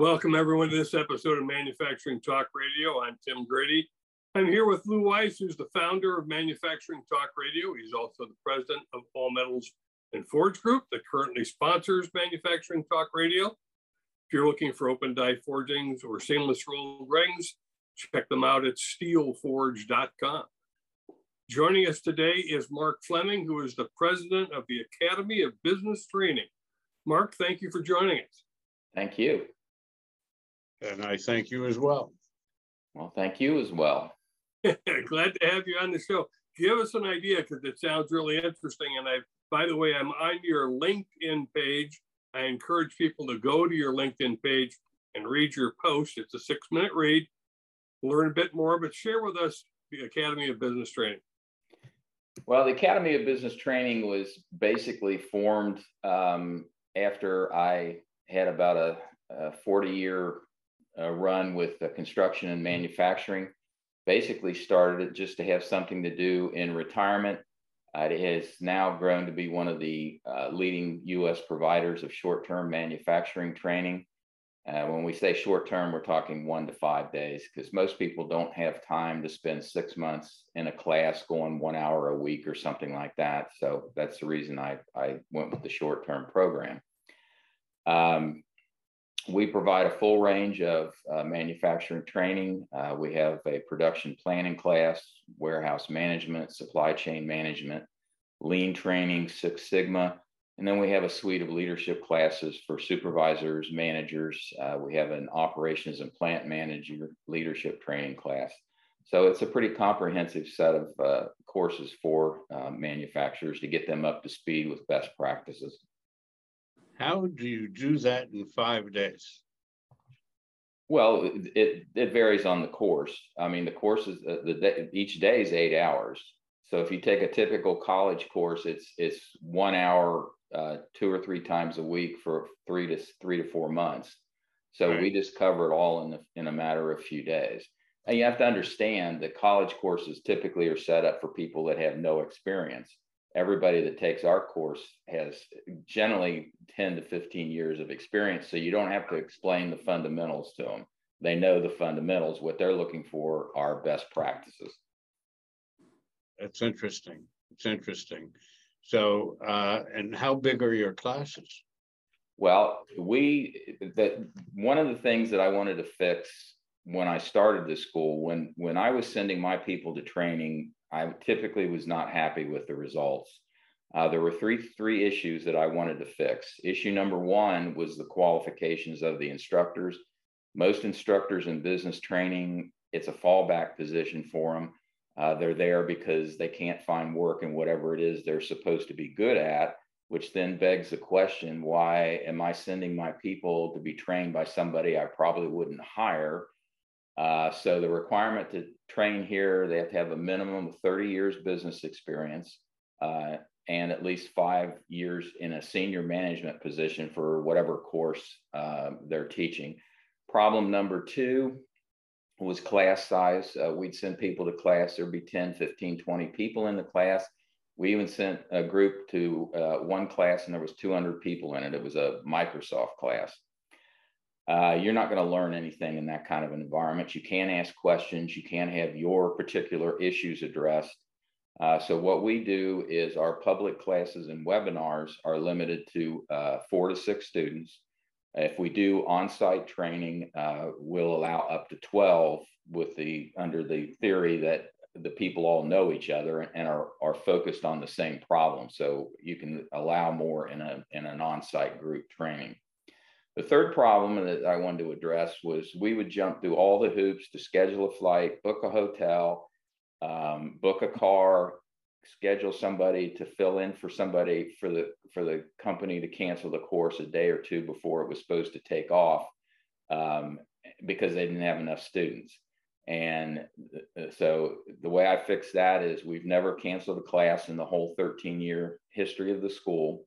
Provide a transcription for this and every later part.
Welcome everyone to this episode of Manufacturing Talk Radio. I'm Tim Grady. I'm here with Lou Weiss, who's the founder of Manufacturing Talk Radio. He's also the president of All Metals and Forge Group that currently sponsors Manufacturing Talk Radio. If you're looking for open die forgings or seamless rolled rings, check them out at steelforge.com. Joining us today is Mark Fleming, who is the president of the Academy of Business Training. Mark, thank you for joining us. Thank you. And I thank you as well. Well, thank you as well. Glad to have you on the show. Give us an idea because it sounds really interesting. And I, by the way, I'm on your LinkedIn page. I encourage people to go to your LinkedIn page and read your post. It's a six minute read, learn a bit more, but share with us the Academy of Business Training. Well, the Academy of Business Training was basically formed um, after I had about a, a 40 year uh, run with construction and manufacturing. Basically, started it just to have something to do in retirement. Uh, it has now grown to be one of the uh, leading U.S. providers of short term manufacturing training. Uh, when we say short term, we're talking one to five days because most people don't have time to spend six months in a class going one hour a week or something like that. So that's the reason I, I went with the short term program. Um, we provide a full range of uh, manufacturing training. Uh, we have a production planning class, warehouse management, supply chain management, lean training, Six Sigma, and then we have a suite of leadership classes for supervisors, managers. Uh, we have an operations and plant manager leadership training class. So it's a pretty comprehensive set of uh, courses for uh, manufacturers to get them up to speed with best practices. How do you do that in five days? Well, it, it varies on the course. I mean, the course is uh, the day, each day is eight hours. So if you take a typical college course, it's it's one hour, uh, two or three times a week for three to three to four months. So right. we just cover it all in the, in a matter of a few days. And you have to understand that college courses typically are set up for people that have no experience everybody that takes our course has generally 10 to 15 years of experience. So you don't have to explain the fundamentals to them. They know the fundamentals. What they're looking for are best practices. That's interesting. It's interesting. So, uh, and how big are your classes? Well, we that one of the things that I wanted to fix when I started this school, when when I was sending my people to training I typically was not happy with the results. Uh, there were three three issues that I wanted to fix. Issue number one was the qualifications of the instructors. Most instructors in business training, it's a fallback position for them. Uh, they're there because they can't find work in whatever it is they're supposed to be good at, which then begs the question: Why am I sending my people to be trained by somebody I probably wouldn't hire? Uh, so the requirement to train here, they have to have a minimum of 30 years business experience uh, and at least five years in a senior management position for whatever course uh, they're teaching. Problem number two was class size. Uh, we'd send people to class, there'd be 10, 15, 20 people in the class. We even sent a group to uh, one class and there was 200 people in it. It was a Microsoft class. Uh, you're not going to learn anything in that kind of an environment. You can ask questions, you can't have your particular issues addressed. Uh, so, what we do is our public classes and webinars are limited to uh, four to six students. If we do on-site training, uh, we'll allow up to 12 with the under the theory that the people all know each other and are, are focused on the same problem. So you can allow more in a in an on-site group training. The third problem that I wanted to address was we would jump through all the hoops to schedule a flight, book a hotel, um, book a car, schedule somebody to fill in for somebody for the for the company to cancel the course a day or two before it was supposed to take off um, because they didn't have enough students. And uh, so the way I fixed that is we've never canceled a class in the whole 13 year history of the school.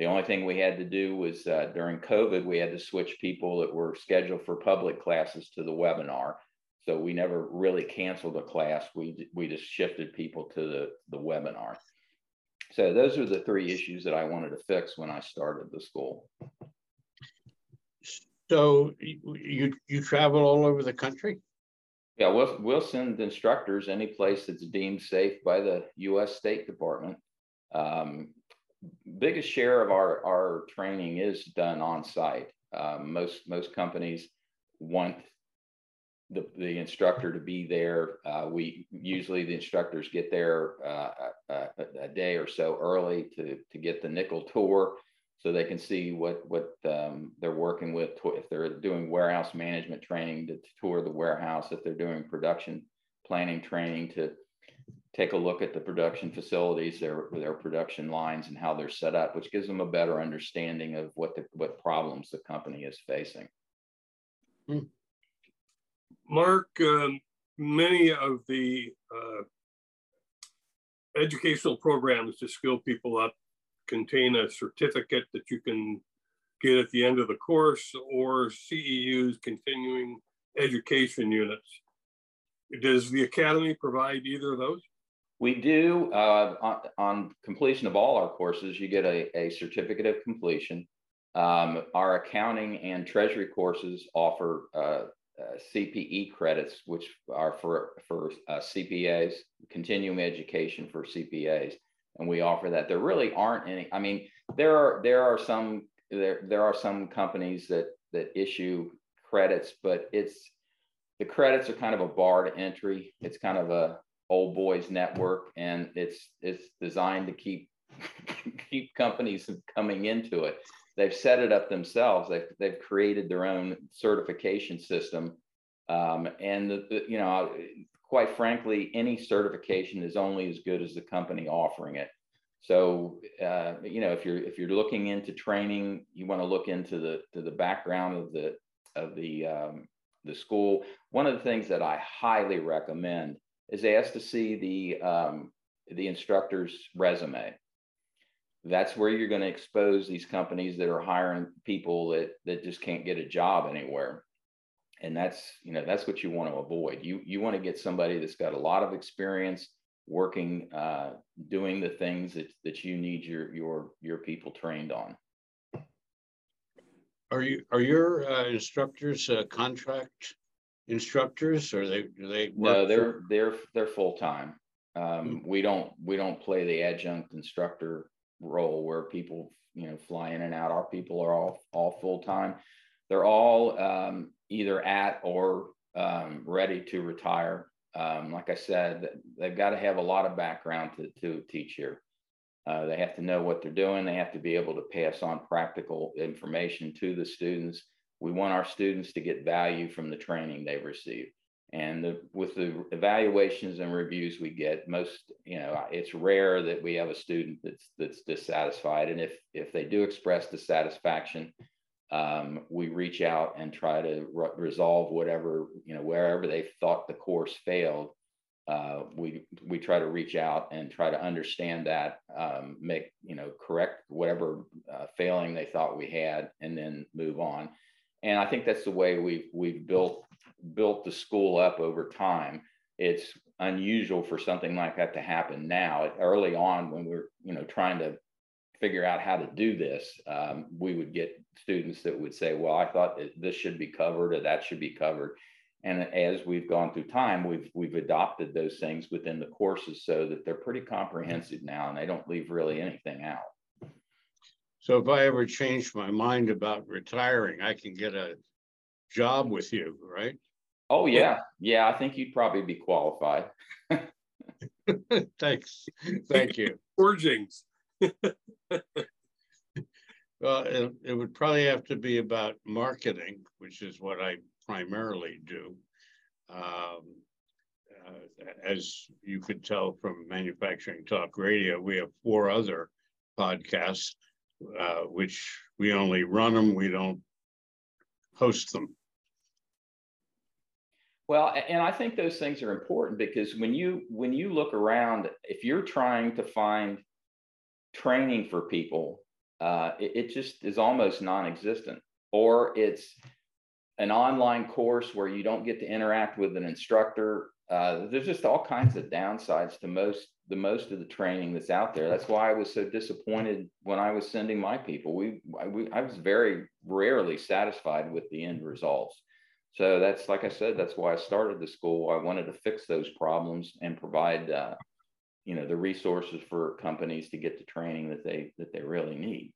The only thing we had to do was uh, during COVID, we had to switch people that were scheduled for public classes to the webinar. So we never really canceled a class. We, we just shifted people to the, the webinar. So those are the three issues that I wanted to fix when I started the school. So you, you, travel all over the country? Yeah, we'll, we'll send instructors any place that's deemed safe by the US State Department. Um, biggest share of our, our training is done on site. Um, most, most companies want the, the instructor to be there. Uh, we usually the instructors get there uh, a, a, day or so early to, to get the nickel tour so they can see what what um, they're working with if they're doing warehouse management training to, tour the warehouse if they're doing production planning training to take a look at the production facilities their their production lines and how they're set up which gives them a better understanding of what the what problems the company is facing hmm. mark um, many of the uh, educational programs to skill people up contain a certificate that you can get at the end of the course or CEU's continuing education units. Does the Academy provide either of those? We do. Uh, on, on, completion of all our courses, you get a, a certificate of completion. Um, our accounting and treasury courses offer uh, uh, CPE credits, which are for, for uh, CPAs, continuing education for CPAs and we offer that. There really aren't any. I mean, there are there are some there there are some companies that that issue credits, but it's the credits are kind of a bar to entry. It's kind of a old boys network, and it's it's designed to keep keep companies coming into it. They've set it up themselves. They've they've created their own certification system, um, and the, the, you know quite frankly, any certification is only as good as the company offering it. So, uh, you know, if you're if you're looking into training, you want to look into the to the background of the of the um, the school. One of the things that I highly recommend is ask to see the um, the instructor's resume. That's where you're going to expose these companies that are hiring people that that just can't get a job anywhere. And that's you know that's what you want to avoid. You you want to get somebody that's got a lot of experience working uh, doing the things that, that you need your your your people trained on. Are you are your uh, instructors uh, contract instructors or they do they no they're for... they're they're full-time um, mm-hmm. we don't we don't play the adjunct instructor role where people you know fly in and out our people are all all full-time they're all um, either at or um, ready to retire. Um, like I said, they've got to have a lot of background to, to teach here. Uh, they have to know what they're doing. They have to be able to pass on practical information to the students. We want our students to get value from the training they've received. And the, with the evaluations and reviews we get, most you know, it's rare that we have a student that's that's dissatisfied. And if if they do express dissatisfaction, um, we reach out and try to re- resolve whatever you know wherever they thought the course failed uh, we we try to reach out and try to understand that um, make you know correct whatever uh, failing they thought we had and then move on and i think that's the way we've we've built built the school up over time it's unusual for something like that to happen now early on when we're you know trying to figure out how to do this, um, we would get students that would say, well, I thought that this should be covered or that should be covered. And as we've gone through time, we've we've adopted those things within the courses so that they're pretty comprehensive now and they don't leave really anything out. So if I ever change my mind about retiring, I can get a job with you, right? Oh yeah. Yeah, I think you'd probably be qualified. Thanks. Thank you. Forgings. well, it, it, would probably have to be about marketing, which is what I primarily do. Um, uh, as you could tell from Manufacturing Talk Radio, we have four other podcasts, uh, which we only run them, we don't host them. Well, and I think those things are important because when you when you look around, if you're trying to find training for people, uh, it, it just is almost non-existent. Or it's an online course where you don't get to interact with an instructor. Uh, there's just all kinds of downsides to most the most of the training that's out there. That's why I was so disappointed when I was sending my people. We, we I was very rarely satisfied with the end results. So that's like I said, that's why I started the school. I wanted to fix those problems and provide, uh, you know, the resources for companies to get the training that they that they really need.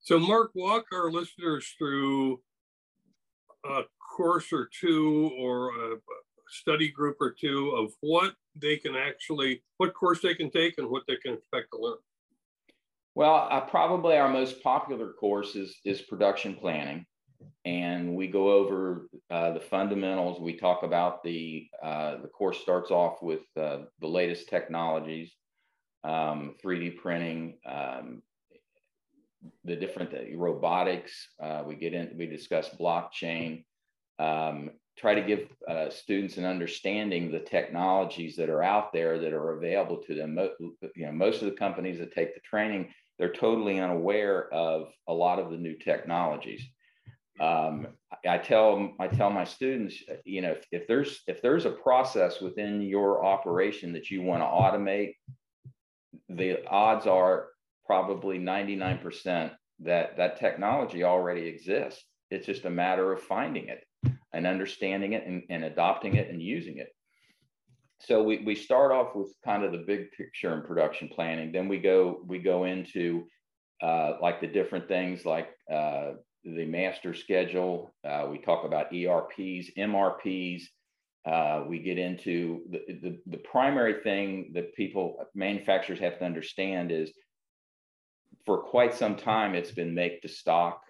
So, Mark, walk our listeners through a course or two or a study group or two of what they can actually, what course they can take and what they can expect to learn. Well, uh, probably our most popular course is, is production planning and we go over uh, the fundamentals. We talk about the uh, the course starts off with uh, the latest technologies, um, 3D printing, um, the different uh, robotics. Uh, we get in. We discuss blockchain. Um, try to give uh, students an understanding the technologies that are out there that are available to them. You know, most of the companies that take the training, they're totally unaware of a lot of the new technologies um, I tell I tell my students, you know, if, if there's if there's a process within your operation that you want to automate, the odds are probably 99% that that technology already exists. It's just a matter of finding it and understanding it and, and adopting it and using it. So we, we start off with kind of the big picture in production planning. Then we go we go into uh, like the different things like uh, the master schedule. Uh, we talk about ERPs, MRPs. Uh, we get into the, the, the primary thing that people, manufacturers have to understand is for quite some time, it's been make to stock.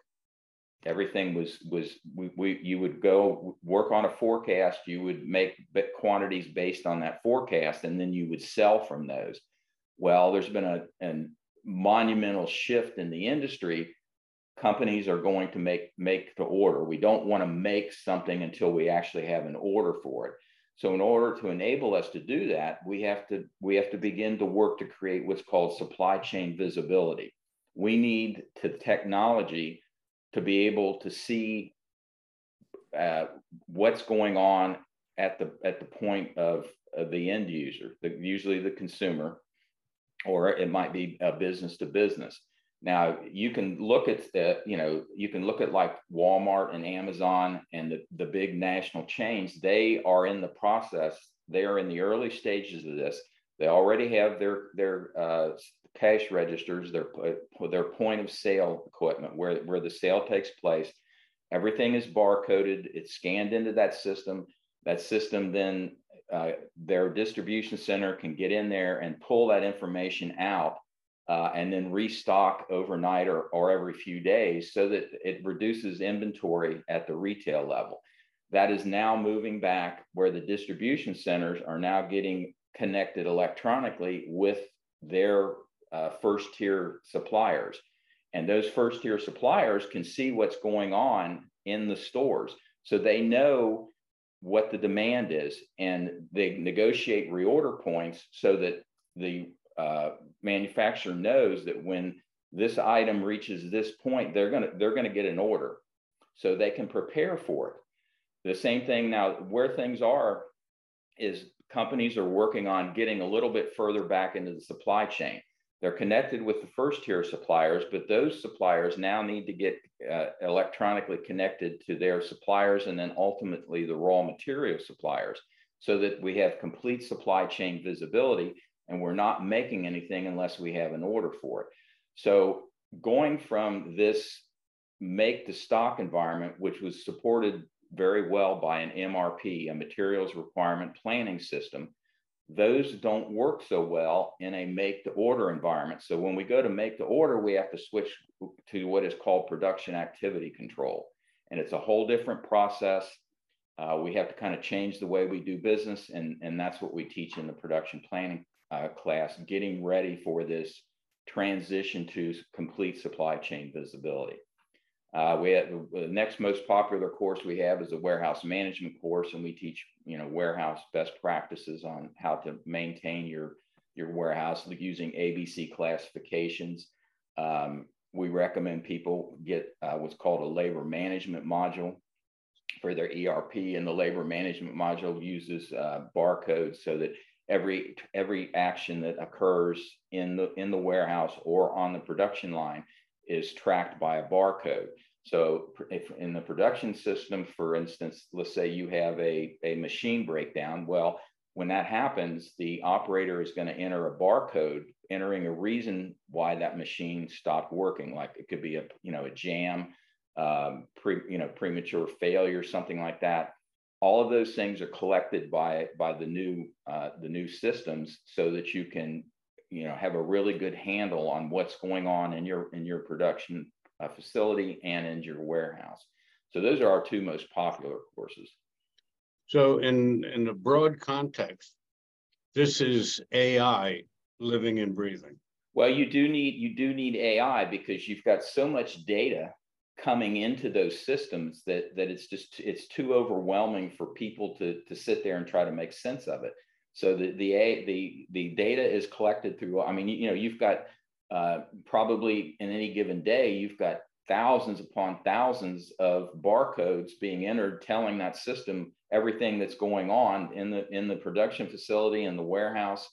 Everything was, was we, we, you would go work on a forecast, you would make quantities based on that forecast, and then you would sell from those. Well, there's been a, a monumental shift in the industry companies are going to make make to order. We don't want to make something until we actually have an order for it. So in order to enable us to do that, we have to we have to begin to work to create what's called supply chain visibility. We need to technology to be able to see uh, what's going on at the at the point of, of the end user, the, usually the consumer, or it might be a business to business. Now you can look at the, you know, you can look at like Walmart and Amazon and the, the big national chains. They are in the process. They are in the early stages of this. They already have their their uh, cash registers, their their point of sale equipment where where the sale takes place. Everything is barcoded. It's scanned into that system. That system then uh, their distribution center can get in there and pull that information out uh, and then restock overnight or, or every few days so that it reduces inventory at the retail level. That is now moving back where the distribution centers are now getting connected electronically with their uh, first tier suppliers. And those first tier suppliers can see what's going on in the stores. So they know what the demand is and they negotiate reorder points so that the uh, manufacturer knows that when this item reaches this point, they're gonna they're gonna get an order, so they can prepare for it. The same thing now, where things are, is companies are working on getting a little bit further back into the supply chain. They're connected with the first tier suppliers, but those suppliers now need to get uh, electronically connected to their suppliers and then ultimately the raw material suppliers so that we have complete supply chain visibility and we're not making anything unless we have an order for it. So going from this make to stock environment, which was supported very well by an MRP, a materials requirement planning system, those don't work so well in a make to order environment. So when we go to make to order, we have to switch to what is called production activity control. And it's a whole different process. Uh, we have to kind of change the way we do business. And, and that's what we teach in the production planning uh, class getting ready for this transition to complete supply chain visibility. Uh, we have the next most popular course we have is a warehouse management course, and we teach you know warehouse best practices on how to maintain your your warehouse using ABC classifications. Um, we recommend people get uh, what's called a labor management module. for their ERP and the labor management module uses uh, barcodes so that every every action that occurs in the in the warehouse or on the production line is tracked by a barcode. So if in the production system, for instance, let's say you have a, a machine breakdown, well, when that happens, the operator is going to enter a barcode, entering a reason why that machine stopped working. Like it could be a you know a jam, um, pre you know premature failure, something like that. All of those things are collected by by the new uh, the new systems, so that you can you know have a really good handle on what's going on in your in your production uh, facility and in your warehouse. So those are our two most popular courses. So in, in the broad context, this is AI living and breathing. Well, you do need you do need AI because you've got so much data coming into those systems that that it's just it's too overwhelming for people to to sit there and try to make sense of it. So the the the the data is collected through. I mean, you know, you've got uh, probably in any given day, you've got thousands upon thousands of barcodes being entered telling that system everything that's going on in the in the production facility in the warehouse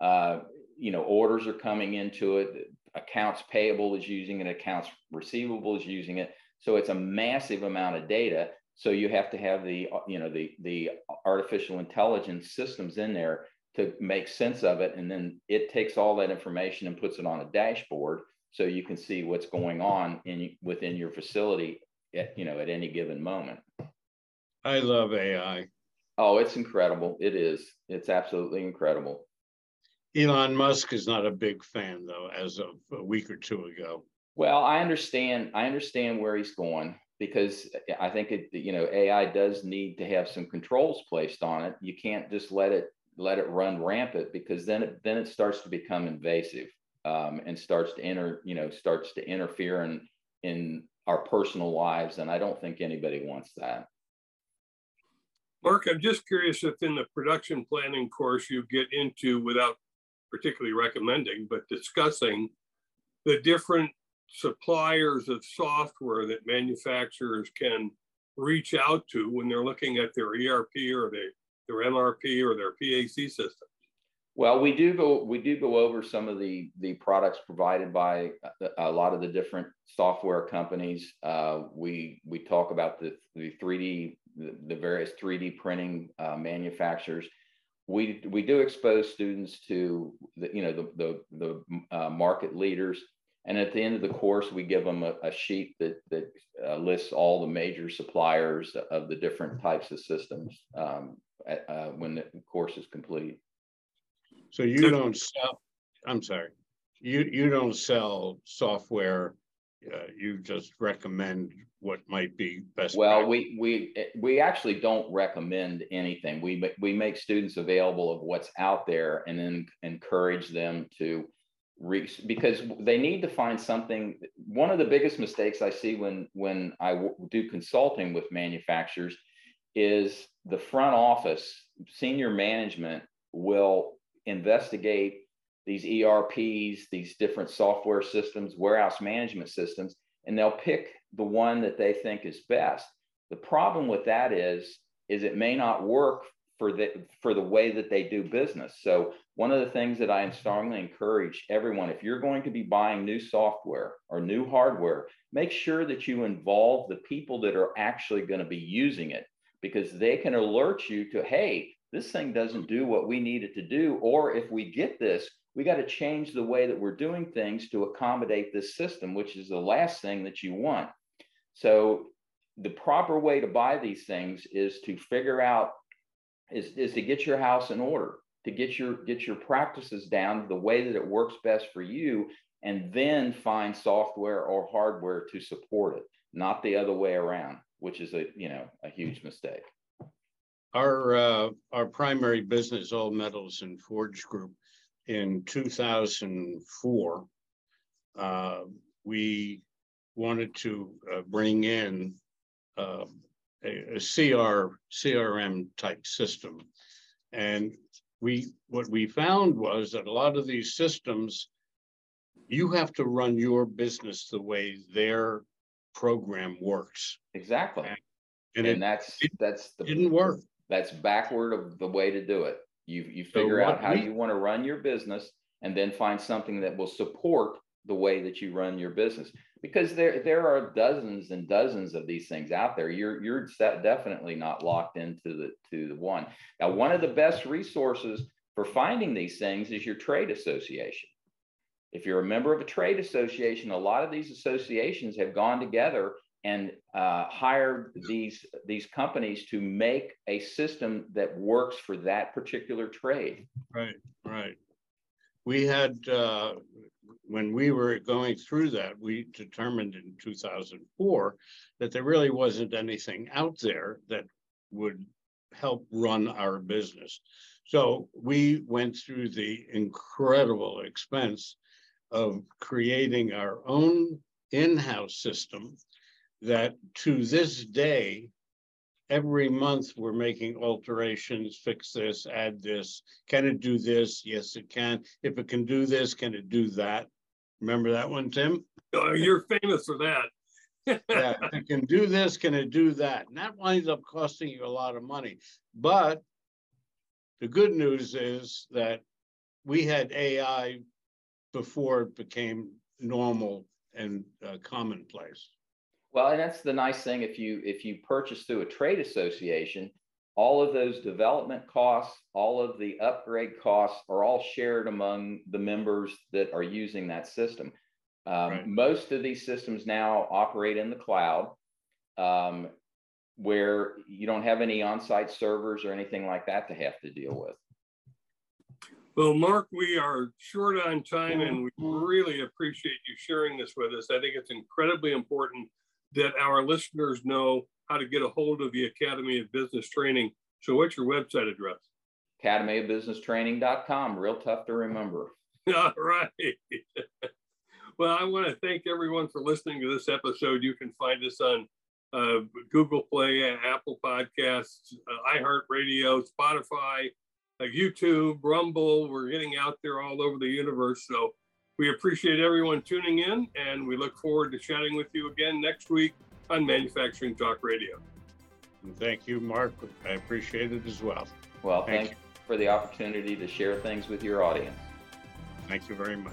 uh, you know orders are coming into it accounts payable is using it accounts receivable is using it so it's a massive amount of data so you have to have the you know the the artificial intelligence systems in there to make sense of it. And then it takes all that information and puts it on a dashboard so you can see what's going on in within your facility at you know at any given moment. I love ai oh it's incredible. It is. It's absolutely incredible. Elon musk is not a big fan though as of a week or two ago. Well i understand i understand where he's going because i think it you know ai does need to have some controls placed on it you can't just let it let it run rampant because then it then it starts to become invasive um, and starts to enter, you know, starts to interfere in in our personal lives, and I don't think anybody wants that. Mark, I'm just curious if in the production planning course you get into, without particularly recommending, but discussing the different suppliers of software that manufacturers can reach out to when they're looking at their ERP or their, their MRP or their PAC system. Well, we do go we do go over some of the the products provided by a, a lot of the different software companies. Uh, we we talk about the the 3D the, the various 3D printing uh, manufacturers. We we do expose students to the you know the the, the uh, market leaders, and at the end of the course, we give them a, a sheet that that uh, lists all the major suppliers of the different types of systems um, at, uh, when the course is complete. So you don't sell, I'm sorry, you, you don't sell software. Uh, you just recommend what might be best. Well, practice. we we we actually don't recommend anything. We we make students available of what's out there, and then encourage them to reach because they need to find something. One of the biggest mistakes I see when when I do consulting with manufacturers is the front office, senior management will investigate these ERPs, these different software systems, warehouse management systems, and they'll pick the one that they think is best. The problem with that is, is it may not work for the for the way that they do business. So one of the things that I mm-hmm. strongly encourage everyone, if you're going to be buying new software or new hardware, make sure that you involve the people that are actually going to be using it because they can alert you to, hey, this thing doesn't do what we need it to do. Or if we get this, we got to change the way that we're doing things to accommodate this system, which is the last thing that you want. So the proper way to buy these things is to figure out is, is to get your house in order, to get your get your practices down the way that it works best for you, and then find software or hardware to support it, not the other way around, which is a you know a huge mistake. Our uh, our primary business, All Metals and Forge Group, in 2004, uh, we wanted to uh, bring in uh, a, a CR CRM type system, and we what we found was that a lot of these systems, you have to run your business the way their program works. Exactly. And And, and it, that's that's the didn't work. That's backward of the way to do it. You you figure so out how we, you want to run your business and then find something that will support the way that you run your business because there there are dozens and dozens of these things out there. You're you're definitely not locked into the to the one. Now one of the best resources for finding these things is your trade association. If you're a member of a trade association a lot of these associations have gone together and uh, hired these these companies to make a system that works for that particular trade. Right right. We had uh, when we were going through that, we determined in 2004 that there really wasn't anything out there that would help run our business. So we went through the incredible expense of creating our own in-house system that to this day every month we're making alterations, fix this, add this. Can it do this? Yes, it can. If it can do this, can it do that? Remember that one, Tim? Oh, you're famous for that. yeah, it can do this, can it do that? And that winds up costing you a lot of money. But the good news is that we had AI before it became normal and uh, commonplace. Well, and that's the nice thing if you if you purchase through a trade association, all of those development costs, all of the upgrade costs are all shared among the members that are using that system. Um, right. Most of these systems now operate in the cloud, um, where you don't have any on-site servers or anything like that to have to deal with. Well, Mark, we are short on time and we really appreciate you sharing this with us. I think it's incredibly important that our listeners know how to get a hold of the Academy of Business Training. So, what's your website address? academyofbusinesstraining.com. Real tough to remember. All right. well, I want to thank everyone for listening to this episode. You can find us on uh, Google Play, Apple Podcasts, uh, iHeartRadio, Spotify, uh, YouTube, Rumble. We're getting out there all over the universe. So we appreciate everyone tuning in, and we look forward to chatting with you again next week on Manufacturing Talk Radio. And thank you, Mark. I appreciate it as well. Well, thank, thank you for the opportunity to share things with your audience. Thank you very much.